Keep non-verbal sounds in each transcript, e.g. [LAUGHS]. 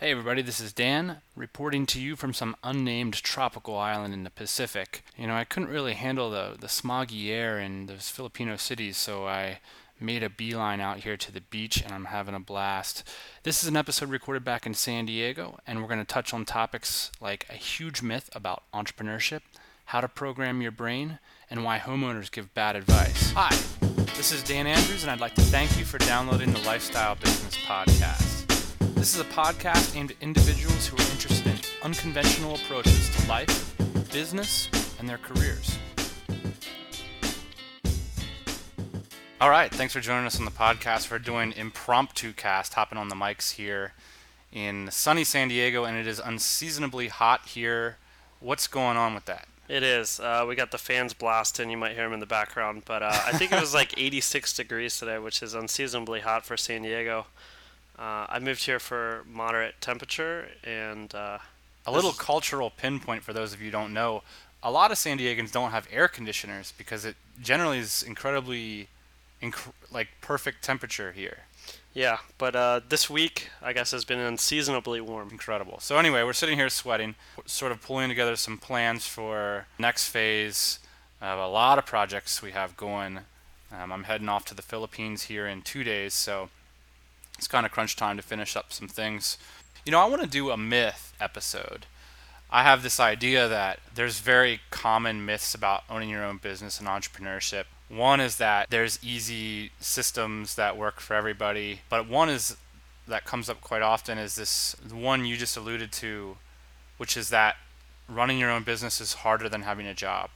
Hey everybody, this is Dan, reporting to you from some unnamed tropical island in the Pacific. You know, I couldn't really handle the, the smoggy air in those Filipino cities, so I made a beeline out here to the beach and I'm having a blast. This is an episode recorded back in San Diego, and we're going to touch on topics like a huge myth about entrepreneurship, how to program your brain, and why homeowners give bad advice. Hi, this is Dan Andrews, and I'd like to thank you for downloading the Lifestyle Business Podcast. This is a podcast aimed at individuals who are interested in unconventional approaches to life, business, and their careers. All right, thanks for joining us on the podcast. We're doing impromptu cast, hopping on the mics here in sunny San Diego, and it is unseasonably hot here. What's going on with that? It is. Uh, we got the fans blasting. You might hear them in the background, but uh, I think it was like [LAUGHS] 86 degrees today, which is unseasonably hot for San Diego. Uh, I moved here for moderate temperature and uh, a little cultural pinpoint for those of you who don't know. A lot of San Diegans don't have air conditioners because it generally is incredibly, inc- like perfect temperature here. Yeah, but uh, this week I guess has been unseasonably warm. Incredible. So anyway, we're sitting here sweating, sort of pulling together some plans for next phase of a lot of projects we have going. Um, I'm heading off to the Philippines here in two days, so it's kind of crunch time to finish up some things. You know, I want to do a myth episode. I have this idea that there's very common myths about owning your own business and entrepreneurship. One is that there's easy systems that work for everybody, but one is that comes up quite often is this one you just alluded to, which is that running your own business is harder than having a job.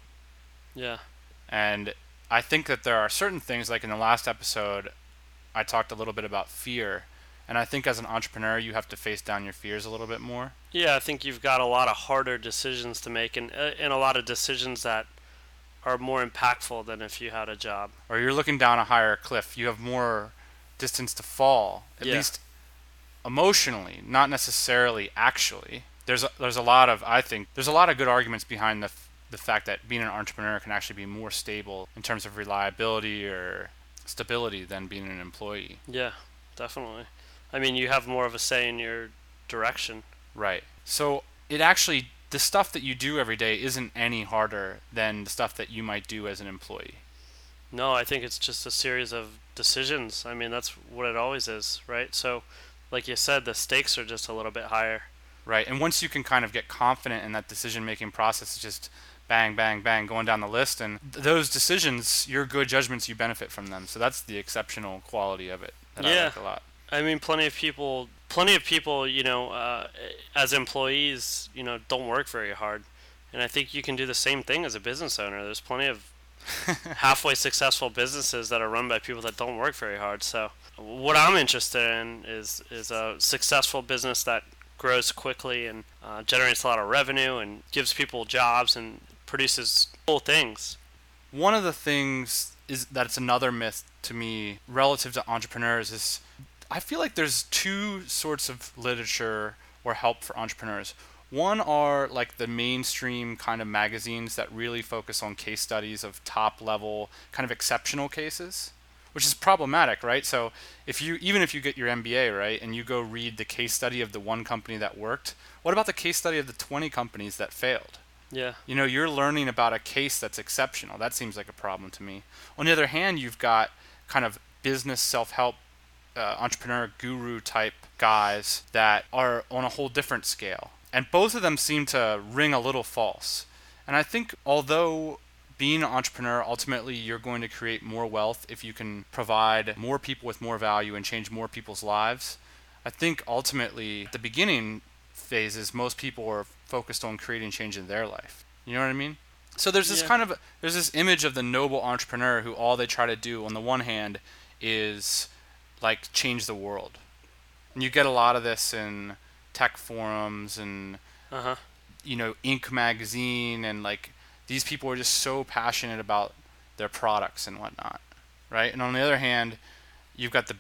Yeah. And I think that there are certain things like in the last episode I talked a little bit about fear. And I think as an entrepreneur, you have to face down your fears a little bit more. Yeah, I think you've got a lot of harder decisions to make, and uh, and a lot of decisions that are more impactful than if you had a job. Or you're looking down a higher cliff. You have more distance to fall, at yeah. least emotionally, not necessarily actually. There's a, there's a lot of I think there's a lot of good arguments behind the the fact that being an entrepreneur can actually be more stable in terms of reliability or stability than being an employee. Yeah, definitely. I mean, you have more of a say in your direction. Right. So it actually the stuff that you do every day isn't any harder than the stuff that you might do as an employee. No, I think it's just a series of decisions. I mean, that's what it always is, right? So, like you said, the stakes are just a little bit higher. Right. And once you can kind of get confident in that decision making process, it's just bang, bang, bang, going down the list. And th- those decisions, your good judgments, you benefit from them. So that's the exceptional quality of it that yeah. I like a lot. I mean, plenty of people, plenty of people, you know, uh, as employees, you know, don't work very hard. And I think you can do the same thing as a business owner. There's plenty of [LAUGHS] halfway successful businesses that are run by people that don't work very hard. So, what I'm interested in is is a successful business that grows quickly and uh, generates a lot of revenue and gives people jobs and produces cool things. One of the things is that it's another myth to me relative to entrepreneurs is I feel like there's two sorts of literature or help for entrepreneurs. One are like the mainstream kind of magazines that really focus on case studies of top level kind of exceptional cases, which is problematic, right? So if you even if you get your MBA, right, and you go read the case study of the one company that worked, what about the case study of the 20 companies that failed? Yeah. You know, you're learning about a case that's exceptional. That seems like a problem to me. On the other hand, you've got kind of business self-help uh, entrepreneur guru type guys that are on a whole different scale. And both of them seem to ring a little false. And I think although being an entrepreneur, ultimately you're going to create more wealth if you can provide more people with more value and change more people's lives. I think ultimately, the beginning phases, most people are focused on creating change in their life. You know what I mean? So there's this Yeah. kind of there's this image of the noble entrepreneur who all they try to do on the one hand is like change the world. And you get a lot of this in tech forums and Uh huh. you know Inc magazine and like these people are just so passionate about their products and whatnot, right? And on the other hand, you've got the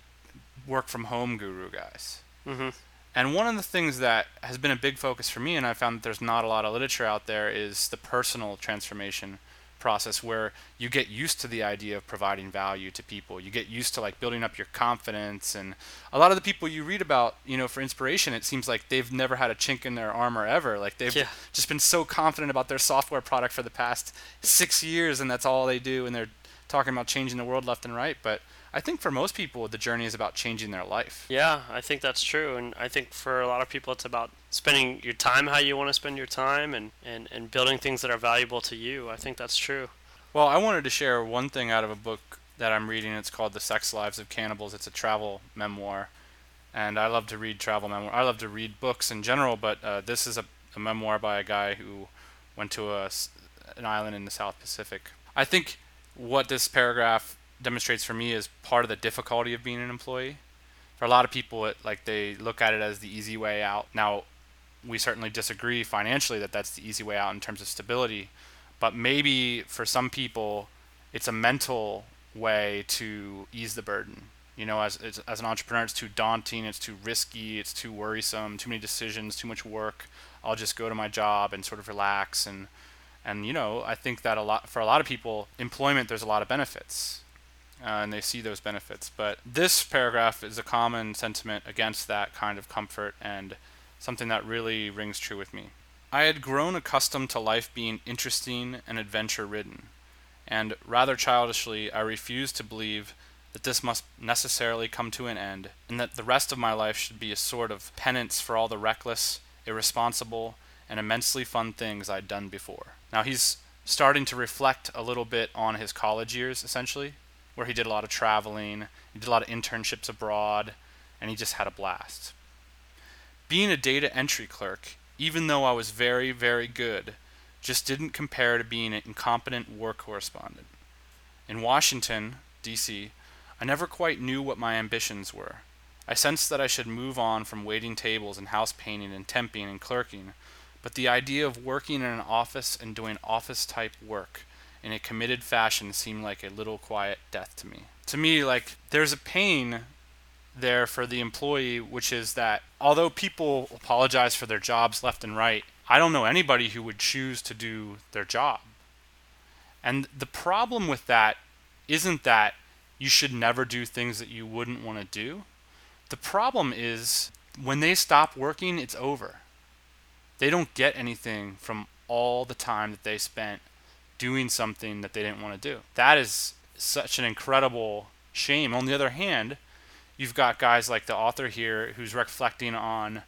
work from home guru guys. Mhm. And one of the things that has been a big focus for me, and I found that there's not a lot of literature out there, is the personal transformation, process where you get used to the idea of providing value to people. You get used to like building up your confidence and a lot of the people you read about, you know, for inspiration, it seems like they've never had a chink in their armor ever. Like they've Yeah. just been so confident about their software product for the past 6 years and that's all they do and they're talking about changing the world left and right, but I think for most people the journey is about changing their life. Yeah, I think that's true, and I think for a lot of people, it's about spending your time how you want to spend your time, and, and, and building things that are valuable to you. I think that's true. Well, I wanted to share one thing out of a book that I'm reading. It's called The Sex Lives of Cannibals. It's a travel memoir. And I love to read travel memoir. I love to read books in general, but uh, this is a, a memoir by a guy who went to a, an island in the South Pacific. I think what this paragraph demonstrates for me is part of the difficulty of being an employee. For a lot of people, it like they look at it as the easy way out. Now, we certainly disagree financially that that's the easy way out in terms of stability but maybe for some people it's a mental way to ease the burden you know as, as, an entrepreneur it's too daunting it's too risky it's too worrisome too many decisions too much work i'll just go to my job and sort of relax and and you know i think that a lot for a lot of people employment there's a lot of benefits uh, and they see those benefits but this paragraph is a common sentiment against that kind of comfort and something that really rings true with me I had grown accustomed to life being interesting and adventure ridden, and rather childishly, I refused to believe that this must necessarily come to an end, and that the rest of my life should be a sort of penance for all the reckless, irresponsible, and immensely fun things I'd done before. Now he's starting to reflect a little bit on his college years, essentially, where he did a lot of traveling, he did a lot of internships abroad, and he just had a blast. Being a data entry clerk, even though I was very, very good, just didn't compare to being an incompetent war correspondent. In Washington, D.C., I never quite knew what my ambitions were. I sensed that I should move on from waiting tables and house painting and temping and clerking, but the idea of working in an office and doing office type work in a committed fashion seemed like a little quiet death to me. To me, like, there's a pain there for the employee, which is that although people apologize for their jobs left and right, I don't know anybody who would choose to do their job. And the problem with that isn't that you should never do things that you wouldn't want to do. The problem is when they stop working, it's over. They don't get anything from all the time that they spent doing something that they didn't want to do. That is such an incredible shame. On the other hand, you've got guys like the author here who's reflecting on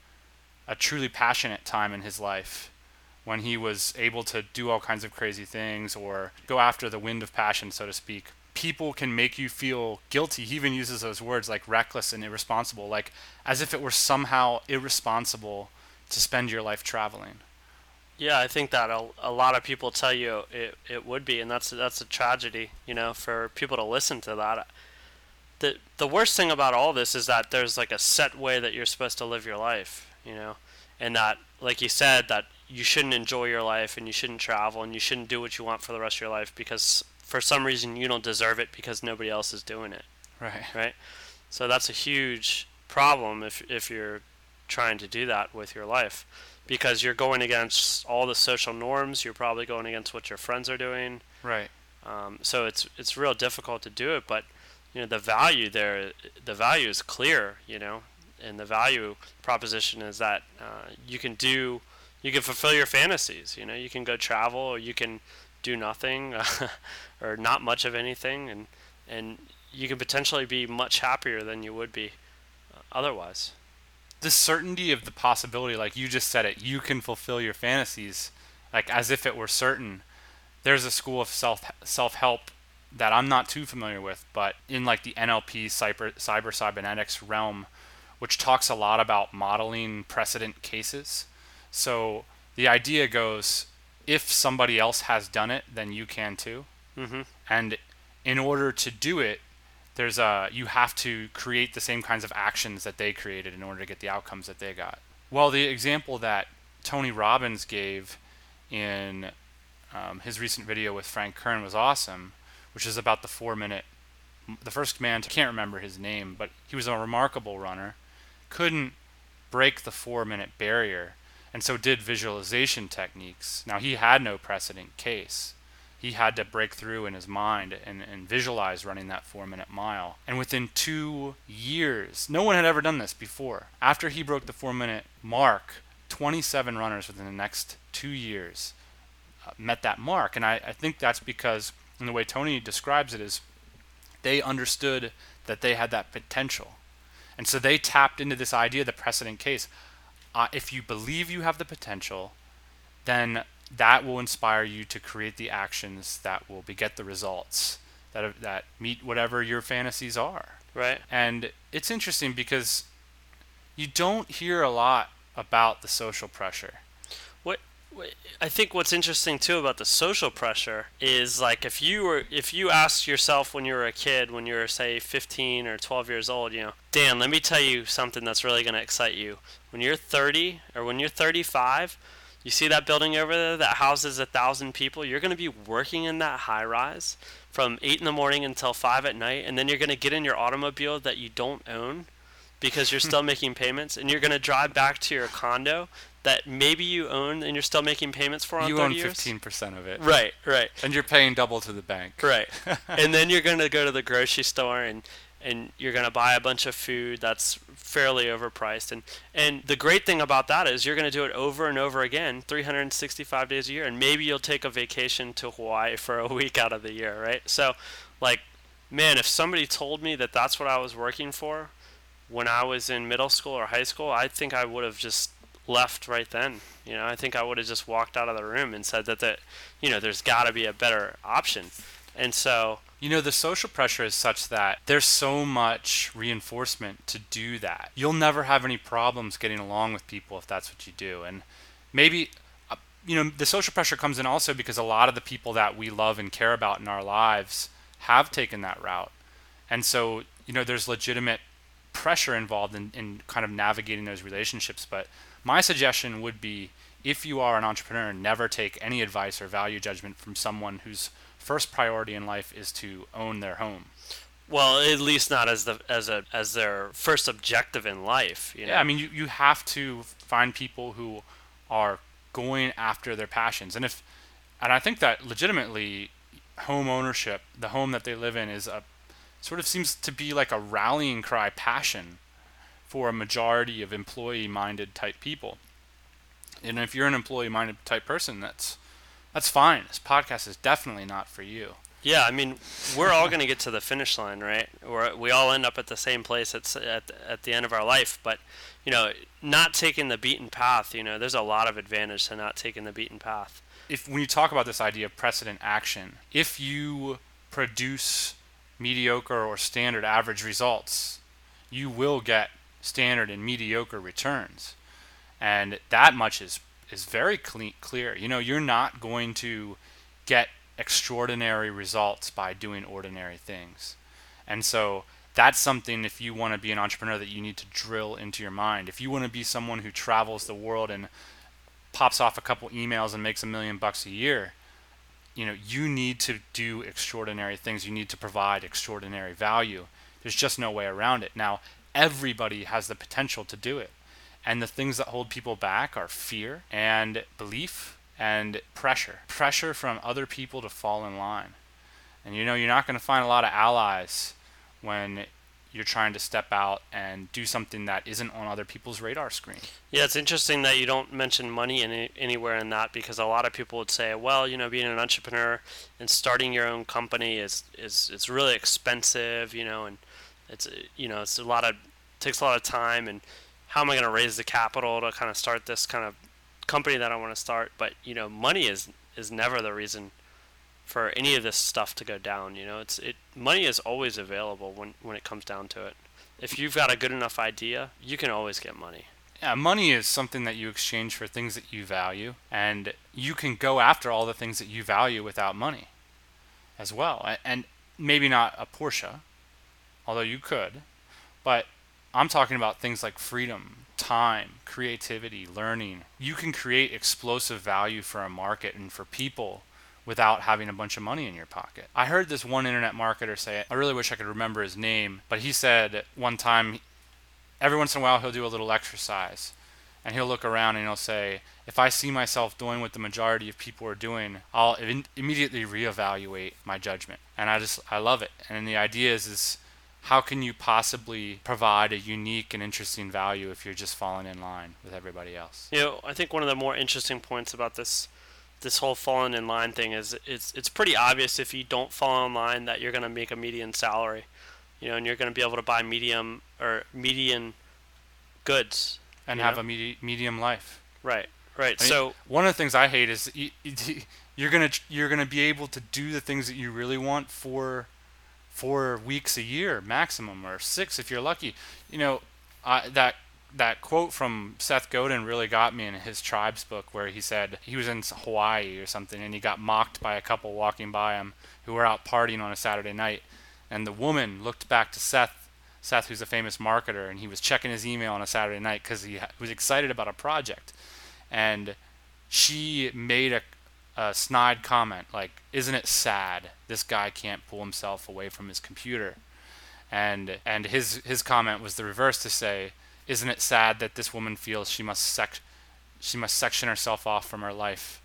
a truly passionate time in his life when he was able to do all kinds of crazy things or go after the wind of passion, so to speak. People can make you feel guilty. He even uses those words like reckless and irresponsible, like as if it were somehow irresponsible to spend your life traveling. Yeah, I think that a, a lot of people tell you it, it would be, and that's that's a tragedy, you know, for people to listen to that. The the worst thing about all this is that there's like a set way that you're supposed to live your life, you know, and that, like you said, that you shouldn't enjoy your life and you shouldn't travel and you shouldn't do what you want for the rest of your life because for some reason you don't deserve it because nobody else is doing it Right. right? So that's a huge problem if if you're trying to do that with your life because you're going against all the social norms. You're probably going against what your friends are doing. Right. Um, so it's it's real difficult to do it, but you know the value there, the value is clear, you know, and the value proposition is that uh, you can do, you can fulfill your fantasies. You know, you can go travel, or you can do nothing, [LAUGHS] or not much of anything, and and you can potentially be much happier than you would be uh, otherwise. The certainty of the possibility, like you just said it, you can fulfill your fantasies, like as if it were certain. There's a school of self self help that I'm not too familiar with, but in like the NLP cyber cyber cybernetics realm, which talks a lot about modeling precedent cases. So the idea goes, if somebody else has done it, then you can too. hmm And in order to do it, there's a you have to create the same kinds of actions that they created in order to get the outcomes that they got. Well, the example that Tony Robbins gave in um, his recent video with Frank Kern was awesome, which is about the four minute. The first man, I can't remember his name, but he was a remarkable runner, couldn't break the four minute barrier, and so did visualization techniques. Now, he had no precedent case. He had to break through in his mind and, and visualize running that four minute mile. And within two years, no one had ever done this before. After he broke the four minute mark, 27 runners within the next two years uh, met that mark. And I, I think that's because, in the way Tony describes it, is they understood that they had that potential. And so they tapped into this idea, the precedent case. Uh, if you believe you have the potential, then that will inspire you to create the actions that will beget the results that that meet whatever your fantasies are. Right. And it's interesting because you don't hear a lot about the social pressure. What I think what's interesting too about the social pressure is like if you were if you asked yourself when you were a kid when you were say 15 or 12 years old, you know, Dan, let me tell you something that's really going to excite you. When you're 30 or when you're 35, you see that building over there that houses a thousand people? You're going to be working in that high rise from 8 in the morning until 5 at night, and then you're going to get in your automobile that you don't own because you're still [LAUGHS] making payments, and you're going to drive back to your condo that maybe you own and you're still making payments for on you 30 own 15% of it. Right, right. And you're paying double to the bank. Right. [LAUGHS] and then you're going to go to the grocery store and and you're going to buy a bunch of food that's fairly overpriced. And and the great thing about that is you're going to do it over and over again 365 days a year. And maybe you'll take a vacation to Hawaii for a [LAUGHS] week out of the year right? So like man if somebody told me that that's what I was working for when I was in middle school or high school I think I would have just left right then you know? I think I would have just walked out of the room and said that that you know there's got to be a better option and so you know, the social pressure is such that there's so much reinforcement to do that. You'll never have any problems getting along with people if that's what you do. And maybe, uh, you know, the social pressure comes in also because a lot of the people that we love and care about in our lives have taken that route. And so, you know, there's legitimate pressure involved in, in kind of navigating those relationships. But my suggestion would be if you are an entrepreneur, never take any advice or value judgment from someone who's first priority in life is to own their home. Well, at least not as the as a as their first objective in life. You know? Yeah, I mean, you, you have to find people who are going after their passions, and if and I think that legitimately, home ownership, the home that they live in, is a sort of seems to be like a rallying cry passion for a majority of employee-minded type people. And if you're an employee-minded type person, that's that's fine. This podcast is definitely not for you. Yeah, I mean, we're all going to get to the finish line, right? Or we all end up at the same place at, at at the end of our life. But you know, not taking the beaten path, you know, there's a lot of advantage to not taking the beaten path. If when you talk about this idea of precedent action, if you produce mediocre or standard average results, you will get standard and mediocre returns, and that much is is very clean, clear. You know, you're not going to get extraordinary results by doing ordinary things. And so that's something if you want to be an entrepreneur that you need to drill into your mind. If you want to be someone who travels the world and pops off a couple emails and makes a million bucks a year, you know, you need to do extraordinary things. You need to provide extraordinary value. There's just no way around it. Now, everybody has the potential to do it. And the things that hold people back are fear and belief and pressure. Pressure from other people to fall in line. And you know, you're not going to find a lot of allies when you're trying to step out and do something that isn't on other people's radar screen. Yeah, it's interesting that you don't mention money any, anywhere in that because a lot of people would say, well, you know, being an entrepreneur and starting your own company is is it's really expensive, you know, and it's you know, it's a lot of takes a lot of time and how am I going to raise the capital to kind of start this kind of company that I want to start? But you know, money is is never the reason for any of this stuff to go down. You know, it's it money is always available when when it comes down to it. If you've got a good enough idea, you can always get money. Yeah, money is something that you exchange for things that you value, and you can go after all the things that you value without money as well. And maybe not a Porsche, although you could, but I'm talking about things like freedom, time, creativity, learning. You can create explosive value for a market and for people without having a bunch of money in your pocket. I heard this one internet marketer say it. I really wish I could remember his name, but he said one time every once in a while he'll do a little exercise and he'll look around and he'll say, if I see myself doing what the majority of people are doing, I'll in- immediately reevaluate my judgment. And I just I love it. And the idea is is how can you possibly provide a unique and interesting value if you're just falling in line with everybody else? You know, I think one of the more interesting points about this this whole falling in line thing is it's it's pretty obvious if you don't fall in line that you're going to make a median salary, you know, and you're going to be able to buy medium or median goods and have know? a medi- medium life. Right. Right. I mean, so one of the things I hate is you, [LAUGHS] you're gonna you're gonna be able to do the things that you really want for four weeks a year maximum, or six if you're lucky. You know, that that quote from Seth Godin really got me in his tribes book, where he said he was in Hawaii or something, and he got mocked by a couple walking by him who were out partying on a Saturday night, and the woman looked back to Seth. Seth, who's a famous marketer, and he was checking his email on a Saturday night because he was excited about a project and she made a, a snide comment like isn't it sad this guy can't pull himself away from his computer? And and his his comment was the reverse to say isn't it sad that this woman feels she must sec she must section herself off from her life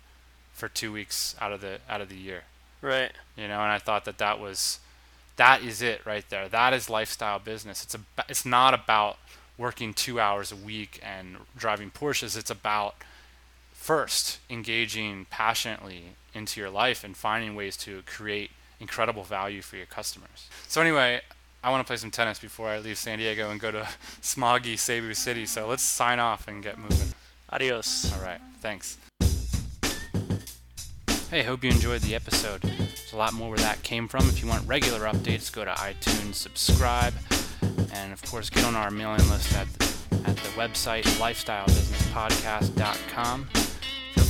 for 2 weeks out of the out of the year? Right. you know and i thought that that was that is it right there. That is lifestyle business. It's a it's not about working 2 hours a week and driving Porsches. It's about first engaging passionately into your life and finding ways to create incredible value for your customers. So anyway, I want to play some tennis before I leave San Diego and go to [LAUGHS] smoggy Cebu City. So let's sign off and get moving. Adios. All right, thanks. Hey, hope you enjoyed the episode. There's a lot more where that came from. If you want regular updates, go to iTunes, subscribe, and of course, get on our mailing list at the, at the website lifestylebusinesspodcast.com.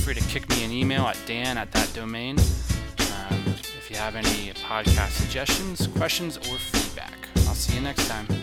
Free to kick me an email at dan at that domain um, if you have any podcast suggestions, questions, or feedback. I'll see you next time.